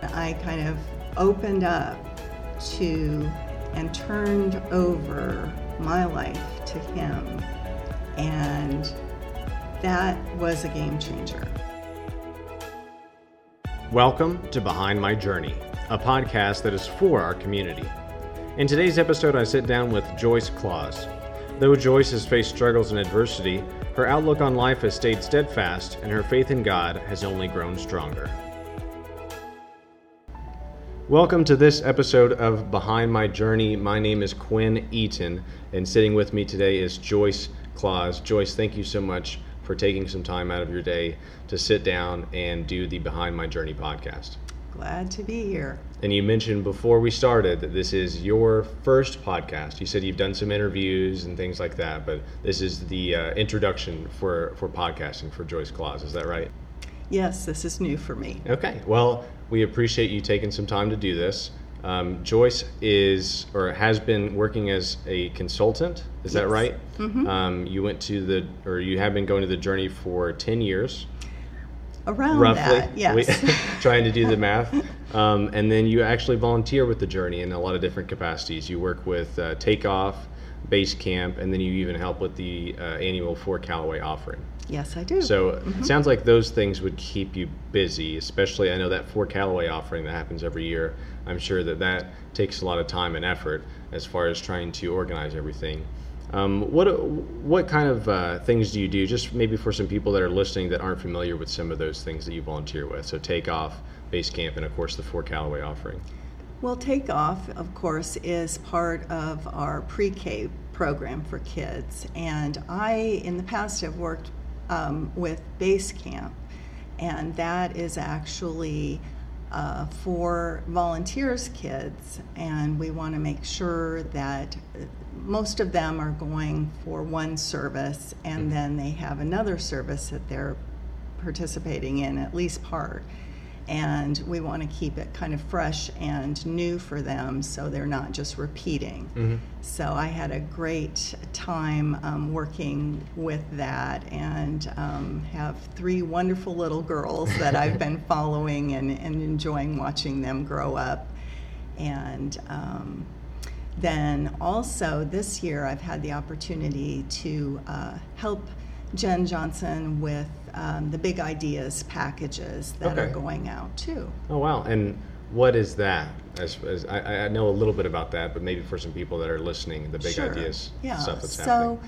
I kind of opened up to and turned over my life to Him. And that was a game changer. Welcome to Behind My Journey, a podcast that is for our community. In today's episode, I sit down with Joyce Claus. Though Joyce has faced struggles and adversity, her outlook on life has stayed steadfast and her faith in God has only grown stronger. Welcome to this episode of Behind My Journey. My name is Quinn Eaton, and sitting with me today is Joyce Claus. Joyce, thank you so much for taking some time out of your day to sit down and do the Behind My Journey podcast. Glad to be here. And you mentioned before we started that this is your first podcast. You said you've done some interviews and things like that, but this is the uh, introduction for, for podcasting for Joyce Claus. Is that right? Yes, this is new for me. Okay. Well, we appreciate you taking some time to do this. Um, Joyce is or has been working as a consultant. Is Yes. that right? Mhm. Um, you went to the or you have been going to the journey for ten years, Around roughly. that, yes. We- trying to do the math. Um, and then you actually volunteer with the journey in a lot of different capacities. You work with uh, Takeoff, Base Camp, and then you even help with the uh, annual For Callaway offering. Yes, I do. So Mm-hmm. it sounds like those things would keep you busy, especially I know that Fort Callaway offering that happens every year. I'm sure that that takes a lot of time and effort as far as trying to organize everything. Um, what what kind of uh, things do you do? Just maybe for some people that are listening that aren't familiar with some of those things that you volunteer with. So take off, base camp, and of course the Fort Callaway offering. Well, Takeoff, of course, is part of our pre K program for kids. And I, in the past, have worked um, with Base Camp, and that is actually uh, for volunteers kids. And we want to make sure that uh, most of them are going for one service, and then they have another service that they're participating in, at least part and we want to keep it kind of fresh and new for them so they're not just repeating. So I had a great time um, working with that and um, have three wonderful little girls that I've been following and, and enjoying watching them grow up. And um, then also this year, I've had the opportunity to uh, help Jen Johnson with um, the Big Ideas packages that are going out too. Oh wow! And what is that? As, as I, I know a little bit about that, but maybe for some people that are listening, the big Sure. ideas yeah. stuff that's so, happening.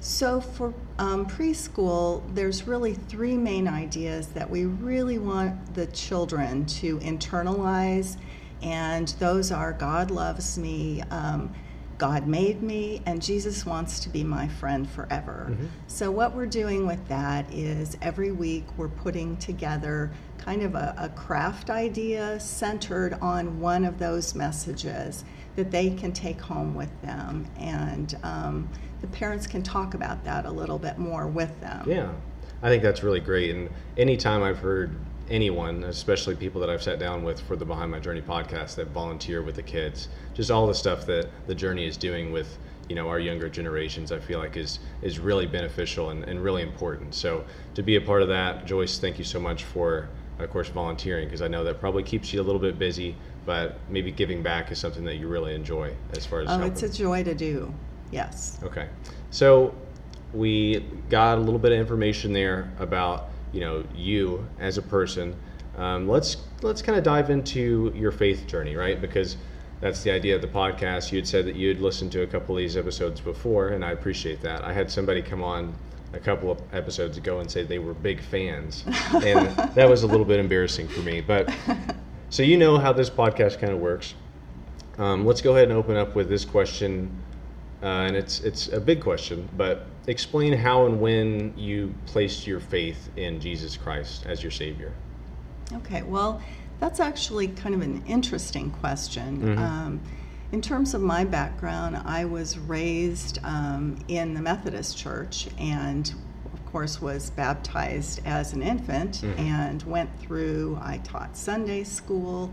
So for um, preschool, there's really three main ideas that we really want the children to internalize, and those are God loves me, um, God made me, and Jesus wants to be my friend forever. Mm-hmm. So what we're doing with that is every week we're putting together kind of a, a craft idea centered on one of those messages that they can take home with them, and um, the parents can talk about that a little bit more with them. Yeah, I think that's really great. And anytime I've heard anyone, especially people that I've sat down with for the Behind My Journey podcast that volunteer with the kids, just all the stuff that the journey is doing with you know our younger generations, I feel like is is really beneficial and, and really important. So to be a part of that, Joyce, thank you so much for of course volunteering because I know that probably keeps you a little bit busy, but maybe giving back is something that you really enjoy as far as Oh, helping. it's a joy to do. Yes. Okay. So we got a little bit of information there about you know you as a person. Um, let's let's kind of dive into your faith journey, right? Because that's the idea of the podcast. You had said that you'd listened to a couple of these episodes before, and I appreciate that. I had somebody come on a couple of episodes ago and say they were big fans, and that was a little bit embarrassing for me. But so you know how this podcast kind of works. Um, let's go ahead and open up with this question, uh, and it's it's a big question, but explain how and when you placed your faith in Jesus Christ as your Savior. Okay, well, that's actually kind of an interesting question. Mhm. Um, in terms of my background, I was raised um, in the Methodist Church and, of course, was baptized as an infant Mhm. and went through, I taught Sunday school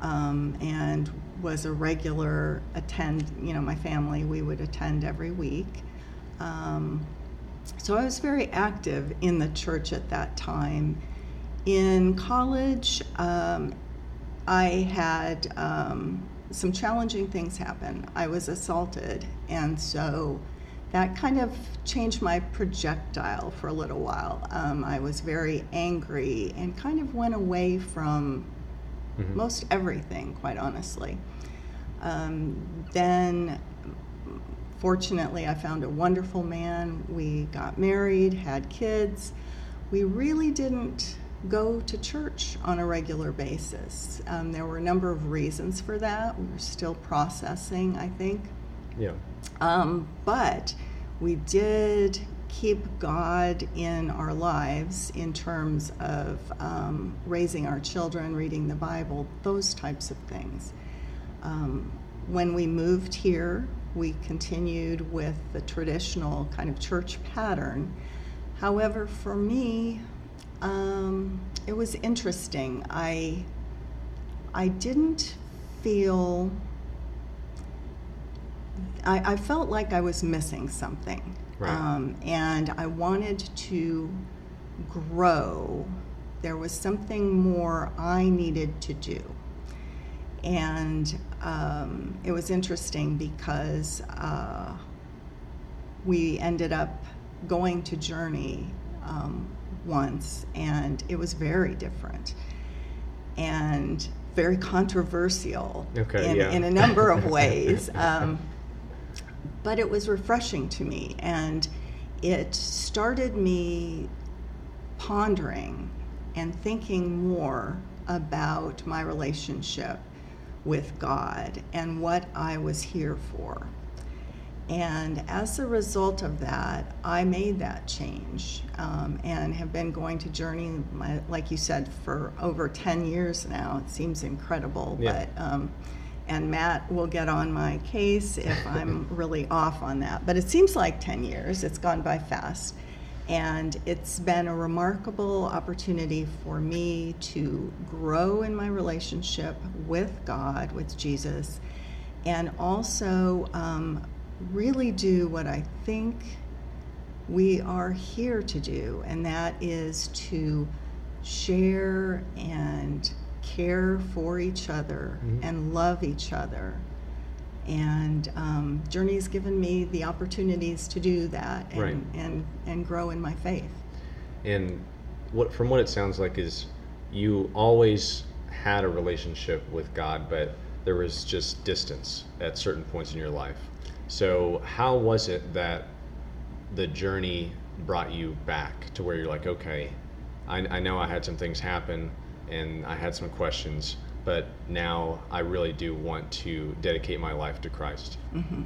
um, and was a regular attend, you know, my family, we would attend every week. Um, so I was very active in the church at that time. In college, um, I had um, some challenging things happen. I was assaulted, and so that kind of changed my projectile for a little while. Um, I was very angry and kind of went away from mm-hmm. most everything, quite honestly. Um, then, fortunately, I found a wonderful man. We got married, had kids. We really didn't go to church on a regular basis. Um, there were a number of reasons for that. We were still processing, I think. Yeah. Um, but we did keep God in our lives in terms of um, raising our children, reading the Bible, those types of things. Um, when we moved here, we continued with the traditional kind of church pattern. However, for me, um, it was interesting. I I didn't feel. I, I felt like I was missing something, right. um, and I wanted to grow. There was something more I needed to do, and um, it was interesting because uh, we ended up going to Journey um, once, and it was very different and very controversial okay, in, yeah. in a number of ways. Um, but it was refreshing to me, and it started me pondering and thinking more about my relationship with God and what I was here for. And as a result of that, I made that change um, and have been going to Journey, my, like you said, for over 10 years now. It seems incredible. Yeah. But, um, and Matt will get on my case if I'm really off on that. But it seems like 10 years, it's gone by fast. And it's been a remarkable opportunity for me to grow in my relationship with God, with Jesus, and also um, really do what I think we are here to do, and that is to share and care for each other mm-hmm. and love each other. And um, Journey's given me the opportunities to do that and, right. and, and grow in my faith. And what, from what it sounds like is you always had a relationship with God, but there was just distance at certain points in your life. So, how was it that the journey brought you back to where you're like, okay, I, I know I had some things happen and I had some questions, but now I really do want to dedicate my life to Christ? Mm-hmm.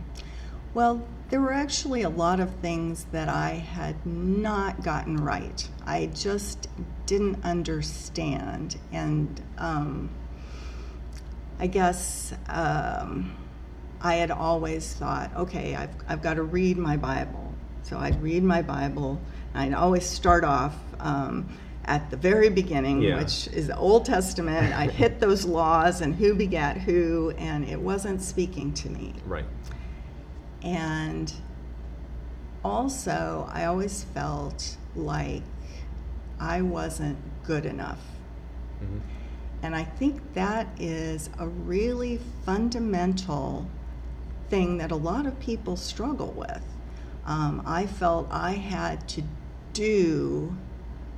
Well, there were actually a lot of things that I had not gotten right. I just didn't understand. And um, I guess. Um, I had always thought, okay, I've, I've got to read my Bible. So I'd read my Bible. I'd always start off um, at the very beginning, yeah. which is the Old Testament. I'd hit those laws and who begat who, and it wasn't speaking to me. Right. And also, I always felt like I wasn't good enough. Mm-hmm. And I think that is a really fundamental thing that a lot of people struggle with. Um, I felt I had to do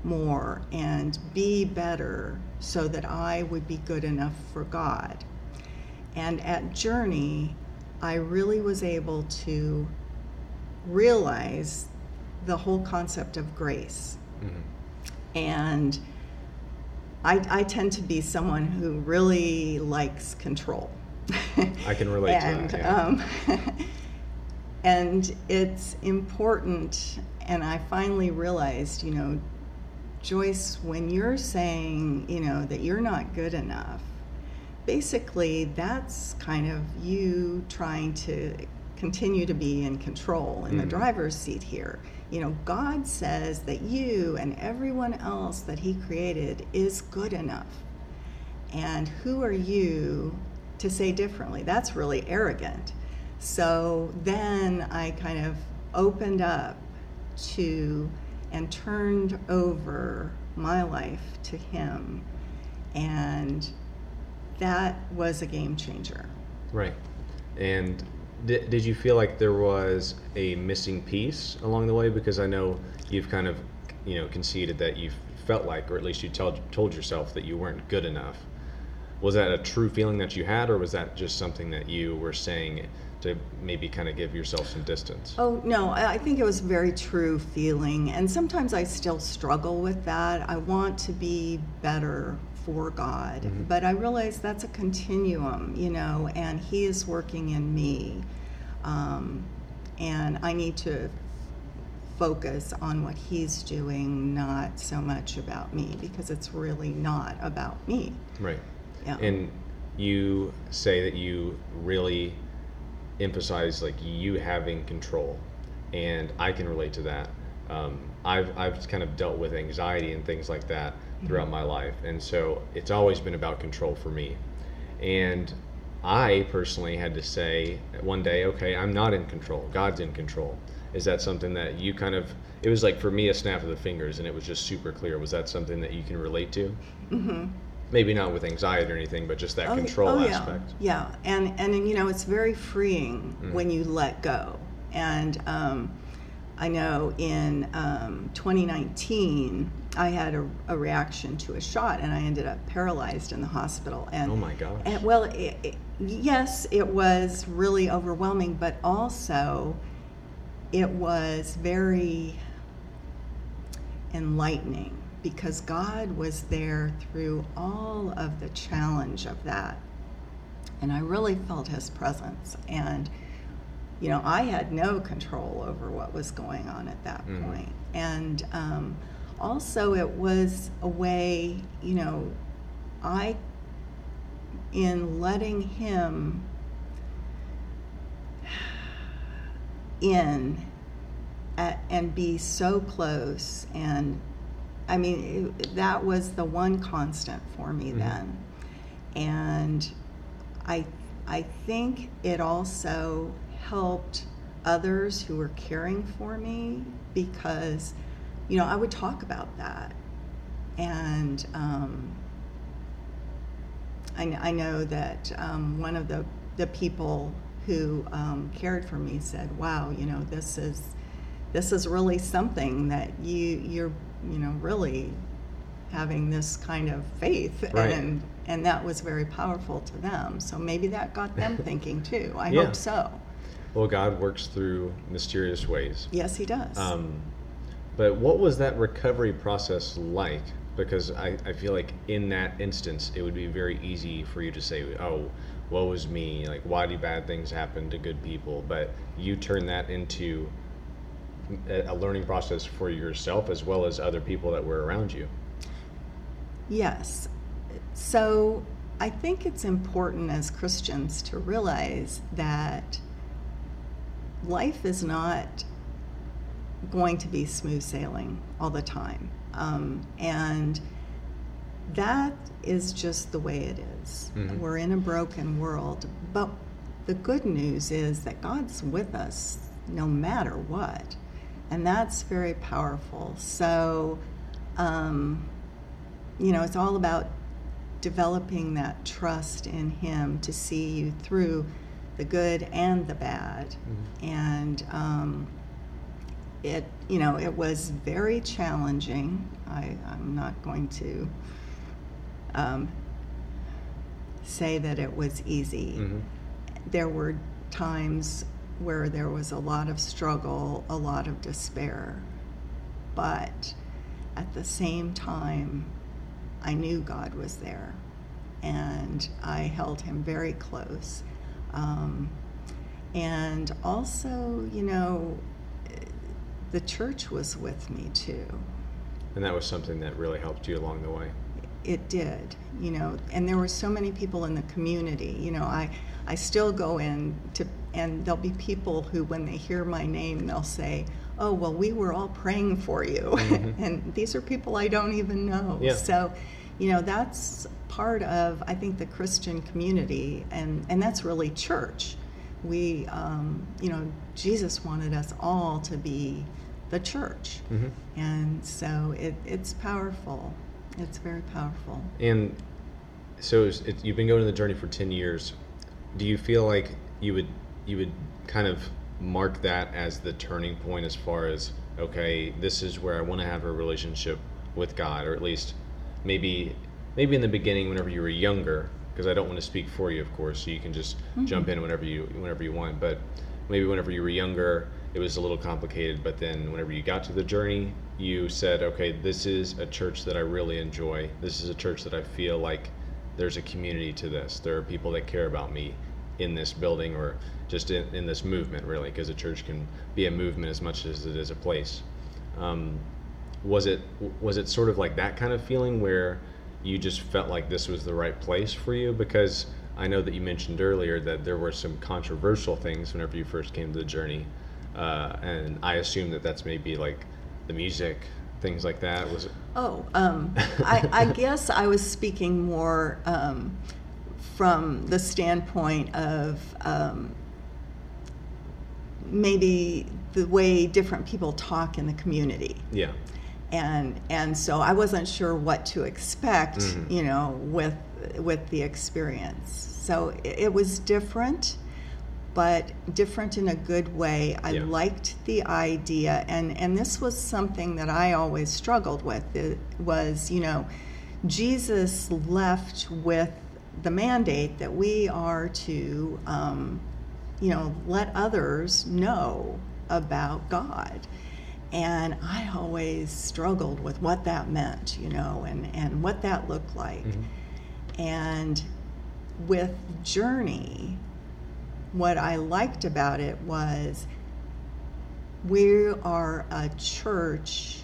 more and be better so that I would be good enough for God. And at Journey, I really was able to realize the whole concept of grace. Mm-hmm. And I, I, tend to be someone who really likes control. I can relate and, to that. Yeah. Um, and it's important, and I finally realized, you know, Joyce, when you're saying, you know, that you're not good enough, basically that's kind of you trying to continue to be in control in mm. the driver's seat here. You know, God says that you and everyone else that He created is good enough. And who are you to say differently. That's really arrogant. So then I kind of opened up to and turned over my life to Him and that was a game changer. Right. And did, did you feel like there was a missing piece along the way? Because I know you've kind of, you know, conceded that you felt like, or at least you told, told yourself that you weren't good enough. Was that a true feeling that you had, or was that just something that you were saying to maybe kind of give yourself some distance? Oh, no, I think it was a very true feeling. And sometimes I still struggle with that. I want to be better for God, Mhm. but I realize that's a continuum, you know, and He is working in me. Um, and I need to focus on what He's doing, not so much about me, because it's really not about me. Right. Yeah. And you say that you really emphasize like you having control, and I can relate to that. Um, I've I've kind of dealt with anxiety and things like that throughout my life, and so it's always been about control for me. And I personally had to say one day, okay, I'm not in control. God's in control. Is that something that you kind of? It was like for me a snap of the fingers, and it was just super clear. Was that something that you can relate to? hmm maybe not with anxiety or anything, but just that Oh, control oh, aspect. Yeah, yeah, and and you know it's very freeing Mhm. when you let go. And um, I know in um, 2019 I had a, a reaction to a shot, and I ended up paralyzed in the hospital. And Oh my gosh. and, well, it, it, yes, it was really overwhelming, but also it was very enlightening because God was there through all of the challenge of that. And I really felt his presence. And, you know, I had no control over what was going on at that Mhm. point. And um, also, it was a way, you know, I, in letting him in at, and be so close and i mean it, that was the one constant for me Mhm. then and i i think it also helped others who were caring for me because you know i would talk about that and um, I, I know that um, one of the, the people who um, cared for me said, "Wow, you know, this is this is really something that you you're you know really having this kind of faith Right. and and that was very powerful to them. So maybe that got them thinking too. I Yeah. hope so. Well, God works through mysterious ways. Yes, he does. Um, but what was that recovery process like? Because I, I feel like in that instance, it would be very easy for you to say, oh, woe is me. Like, why do bad things happen to good people? But you turn that into a, learning process for yourself as well as other people that were around you. Yes. So I think it's important as Christians to realize that life is not going to be smooth sailing all the time. Um, and that is just the way it is. Mhm. We're in a broken world. But the good news is that God's with us no matter what. And that's very powerful. So, um, you know, it's all about developing that trust in Him to see you through the good and the bad. Mhm. And um, it, you know, it was very challenging. I, I'm not going to um, say that it was easy. Mhm. There were times where there was a lot of struggle, a lot of despair. But at the same time, I knew God was there and I held him very close. Um, and also, you know, the church was with me too. And that was something that really helped you along the way. It did, you know, and there were so many people in the community. You know, I, I still go in to, and there'll be people who, when they hear my name, they'll say, "Oh, well, we were all praying for you," Mhm. and these are people I don't even know. Yeah. So, you know, that's part of I think the Christian community, and and that's really church. We, um, you know, Jesus wanted us all to be the church, hmm and so it, it's powerful. It's very powerful. And so it, you've been going on the journey for 10 years. Do you feel like you would you would kind of mark that as the turning point as far as okay, this is where I want to have a relationship with God, or at least maybe maybe in the beginning whenever you were younger, because I don't want to speak for you, of course, so you can just mm-hmm. jump in whenever you whenever you want. But maybe whenever you were younger, it was a little complicated. But then whenever you got to the journey, you said, okay, this is a church that I really enjoy. This is a church that I feel like there's a community to this. There are people that care about me in this building or just in, in this movement, really, because a church can be a movement as much as it is a place. Um, was it was it sort of like that kind of feeling where you just felt like this was the right place for you? Because I know that you mentioned earlier that there were some controversial things whenever you first came to the journey, uh, and I assume that that's maybe like the music, things like that. Was it? Oh, um, I, I, guess I was speaking more um, from the standpoint of um, maybe the way different people talk in the community. Yeah. And and so I wasn't sure what to expect, mm-hmm. you know, with with the experience. So it, it was different but different in a good way. I yeah. liked the idea, and and this was something that I always struggled with. It was you know, Jesus left with the mandate that we are to, um, you know, let others know about God. And I always struggled with what that meant, you know, and, and what that looked like. Mm-hmm. And with Journey, what I liked about it was we are a church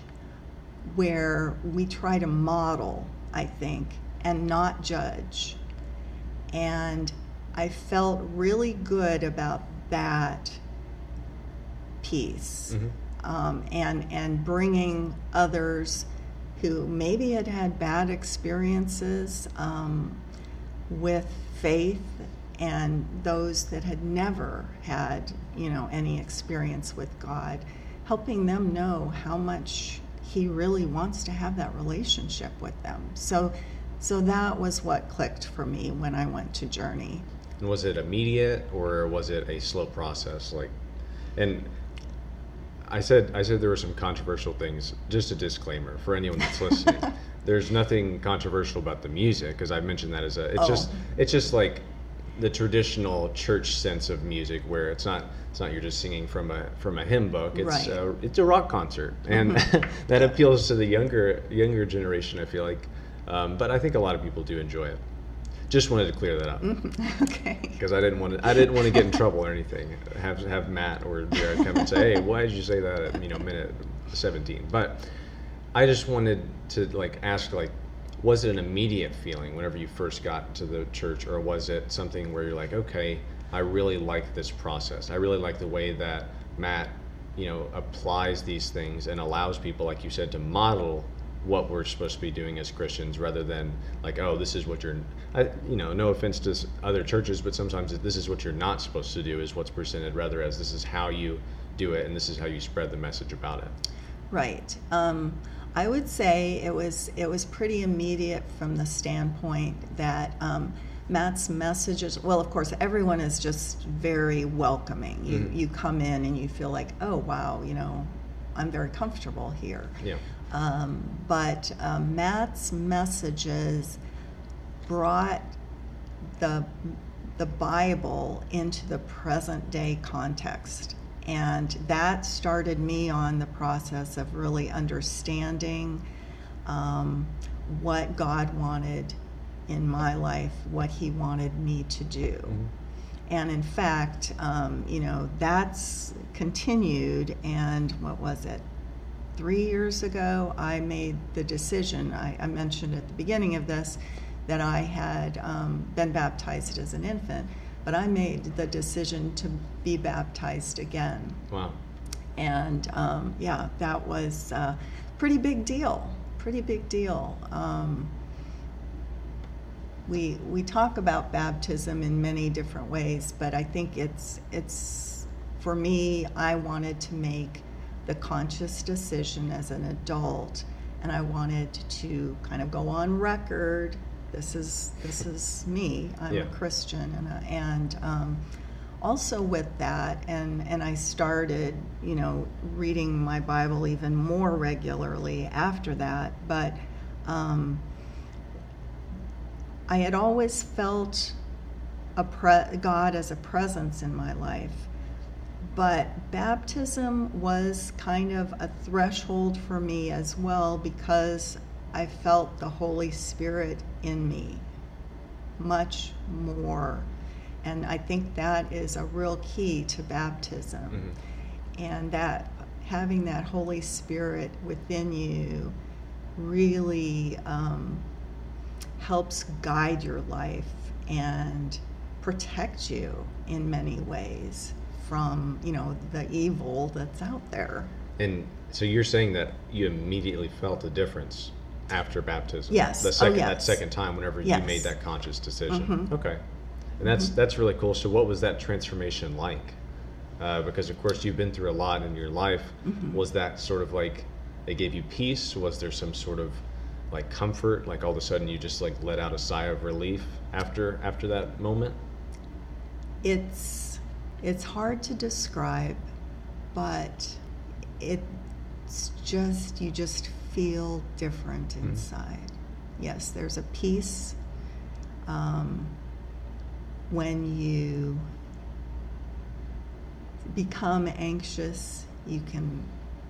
where we try to model, I think, and not judge. And I felt really good about that piece mm-hmm. um, and, and bringing others who maybe had had bad experiences um, with faith and those that had never had you know any experience with god helping them know how much he really wants to have that relationship with them so so that was what clicked for me when i went to journey and was it immediate or was it a slow process like and i said i said there were some controversial things just a disclaimer for anyone that's listening there's nothing controversial about the music because i mentioned that as a it's oh. just it's just like the traditional church sense of music, where it's not it's not you're just singing from a from a hymn book. It's right. a, it's a rock concert, and mm-hmm. that appeals to the younger younger generation. I feel like, um, but I think a lot of people do enjoy it. Just wanted to clear that up. Mm-hmm. Okay. Because I didn't want to I didn't want to get in trouble or anything. Have have Matt or Jared come and say, "Hey, why did you say that at you know minute 17?" But I just wanted to like ask like was it an immediate feeling whenever you first got to the church, or was it something where you're like, okay, I really like this process. I really like the way that Matt, you know, applies these things and allows people, like you said, to model what we're supposed to be doing as Christians, rather than like, oh, this is what you're, I, you know, no offense to other churches, but sometimes this is what you're not supposed to do is what's presented, rather as this is how you do it and this is how you spread the message about it. Right. Um, I would say it was it was pretty immediate from the standpoint that um, Matt's messages. Well, of course, everyone is just very welcoming. You mm-hmm. you come in and you feel like, oh wow, you know, I'm very comfortable here. Yeah. Um, but um, Matt's messages brought the the Bible into the present day context. And that started me on the process of really understanding um, what God wanted in my life, what He wanted me to do. Mm-hmm. And in fact, um, you know, that's continued. And what was it? Three years ago, I made the decision. I, I mentioned at the beginning of this that I had um, been baptized as an infant but I made the decision to be baptized again. Wow. And um, yeah, that was a pretty big deal. Pretty big deal. Um, we we talk about baptism in many different ways, but I think it's it's for me. I wanted to make the conscious decision as an adult, and I wanted to kind of go on record this is this is me. I'm Yeah. a Christian, and and um, also with that, and and I started, you know, reading my Bible even more regularly after that. But um, I had always felt a pre- God as a presence in my life. But baptism was kind of a threshold for me as well because I felt the Holy Spirit in me much more. And I think that is a real key to baptism. And that having that Holy Spirit within you really um, helps guide your life and protect you in many ways from you know the evil that's out there And so you're saying that you immediately felt a difference after baptism. Yes. The Oh, second that second time whenever Yes. you made that conscious decision. Mhm. Okay. And that's that's really cool. So what was that transformation like? Uh, because of course you've been through a lot in your life. Mm-hmm. Was that sort of like it gave you peace? Was there some sort of like comfort? Like all of a sudden you just like let out a sigh of relief after after that moment? it's it's hard to describe but it's just you just feel different inside. Yes there's a peace um, when you become anxious you can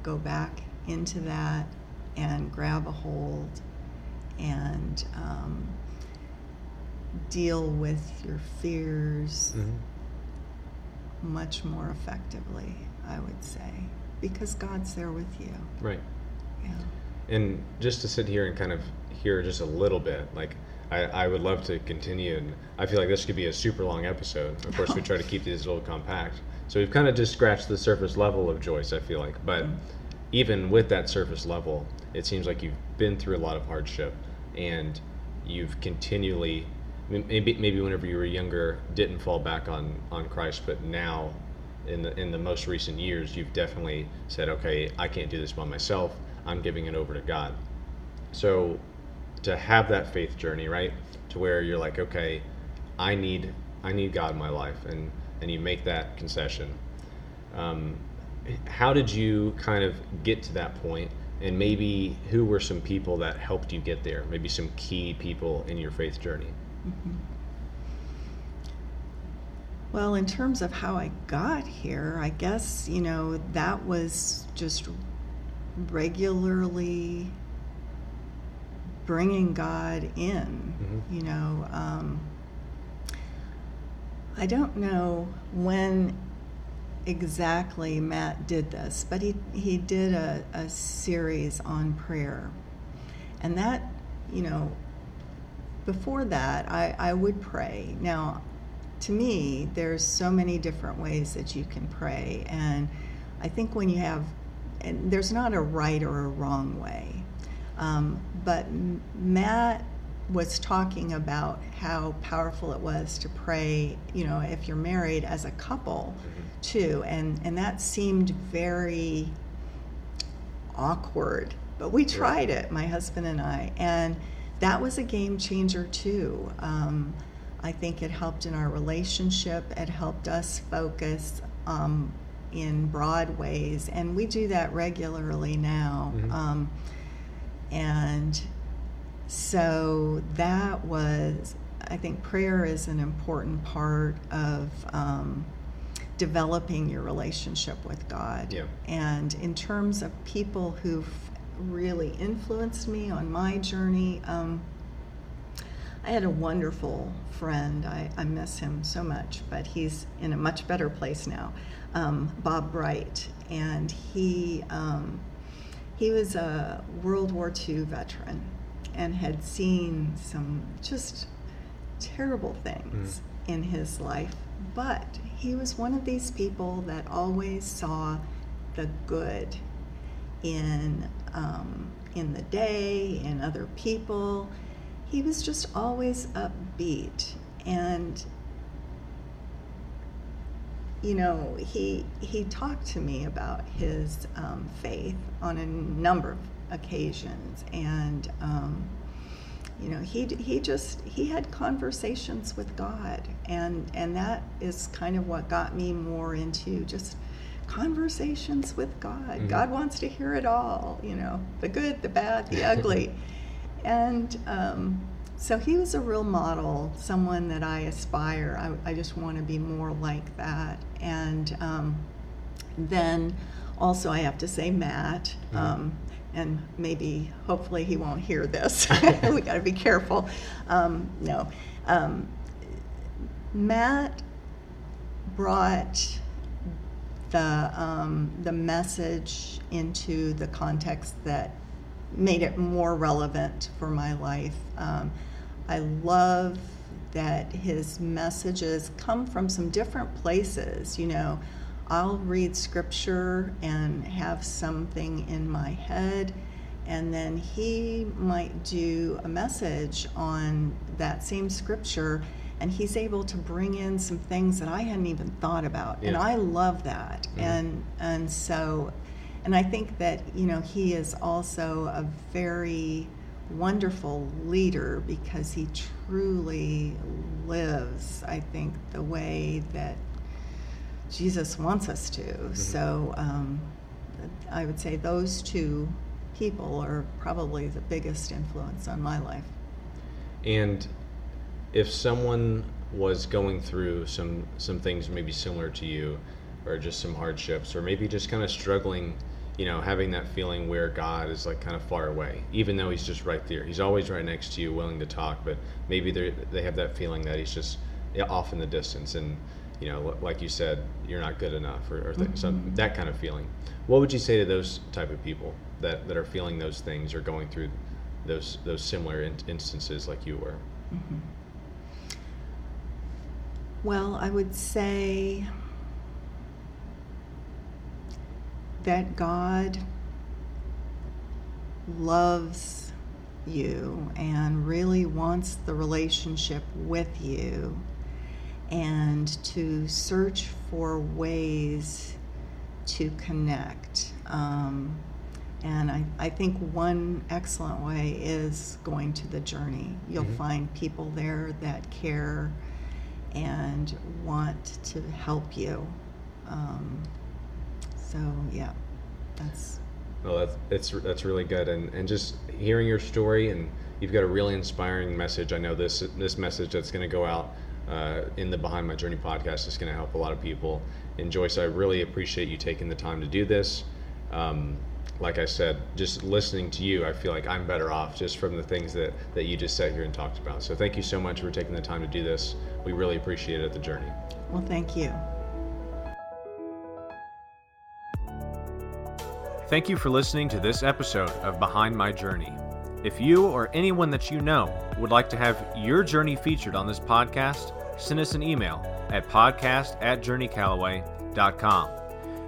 go back into that and grab a hold and um, deal with your fears much more effectively, I would say, because God's there with you. Right. Yeah. And just to sit here and kind of hear just a little bit, like I, I would love to continue, and I feel like this could be a super long episode. Of course, we try to keep these a little compact. So we've kind of just scratched the surface level of Joyce, I feel like. But mm-hmm. even with that surface level, it seems like you've been through a lot of hardship, and you've continually, maybe maybe whenever you were younger, didn't fall back on on Christ, but now. In the, in the most recent years, you've definitely said, okay, I can't do this by myself. I'm giving it over to God. So to have that faith journey, right? To where you're like, okay, I need I need God in my life, and and you make that concession. Um, how did you kind of get to that point? And maybe who were some people that helped you get there? Maybe some key people in your faith journey. Well, in terms of how I got here, I guess, you know, that was just regularly bringing God in, Mhm. you know. Um, I don't know when exactly Matt did this, but he, he did a, a series on prayer. And that, you know, before that, I, I would pray. Now, to me, there's so many different ways that you can pray. And I think when you have, and there's not a right or a wrong way. Um, but Matt was talking about how powerful it was to pray, you know, if you're married as a couple too. And, and that seemed very awkward. But we tried it, my husband and I, and that was a game changer too. Um, I think it helped in our relationship. It helped us focus um, in broad ways, and we do that regularly now. Mhm. Um, and so that was, I think, prayer is an important part of um, developing your relationship with God. Yeah. And in terms of people who've really influenced me on my journey, um, I had a wonderful friend. I, I miss him so much, but he's in a much better place now. Um, Bob Bright, and he um, he was a World War II veteran and had seen some just terrible things in his life. But he was one of these people that always saw the good in um, in the day, in other people. He was just always upbeat, and you know, he he talked to me about his um, faith on a number of occasions, and um, you know, he he just he had conversations with God, and and that is kind of what got me more into just conversations with God. Mm-hmm. God wants to hear it all, you know, the good, the bad, the ugly, and. Um, so he was a real model, someone that I aspire. I, I just want to be more like that. And um, then also, I have to say, Matt. Mm-hmm. Um, and maybe, hopefully, he won't hear this. we got to be careful. Um, no, um, Matt brought the um, the message into the context that made it more relevant for my life. Um, I love that his messages come from some different places. You know, I'll read scripture and have something in my head, and then he might do a message on that same scripture, and he's able to bring in some things that I hadn't even thought about. Yeah. And I love that. Mm-hmm. And and so and I think that, you know, he is also a very wonderful leader because he truly lives, I think, the way that Jesus wants us to. Mm-hmm. So um, I would say those two people are probably the biggest influence on my life. And if someone was going through some some things maybe similar to you or just some hardships or maybe just kind of struggling you know, having that feeling where God is like kind of far away, even though He's just right there. He's always right next to you, willing to talk, but maybe they they have that feeling that He's just off in the distance, and you know, like you said, you're not good enough, or, or th- mm-hmm. some, that kind of feeling. What would you say to those type of people that, that are feeling those things or going through those those similar in- instances like you were? Mm-hmm. Well, I would say that God loves you and really wants the relationship with you and to search for ways to connect. Um, and I, I think one excellent way is going to the journey. You'll mm-hmm. find people there that care and want to help you. Um, so yeah, that's. Well, that's it's that's really good, and and just hearing your story, and you've got a really inspiring message. I know this this message that's going to go out uh, in the Behind My Journey podcast is going to help a lot of people. And Joyce, I really appreciate you taking the time to do this. Um, like I said, just listening to you, I feel like I'm better off just from the things that, that you just sat here and talked about. So thank you so much for taking the time to do this. We really appreciate it, the journey. Well, thank you. Thank you for listening to this episode of Behind My Journey. If you or anyone that you know would like to have your journey featured on this podcast, send us an email at podcast at journeycallaway.com.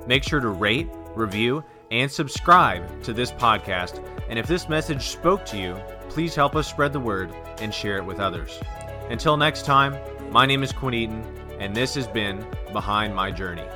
Make sure to rate, review, and subscribe to this podcast. And if this message spoke to you, please help us spread the word and share it with others. Until next time, my name is Quinn Eaton, and this has been Behind My Journey.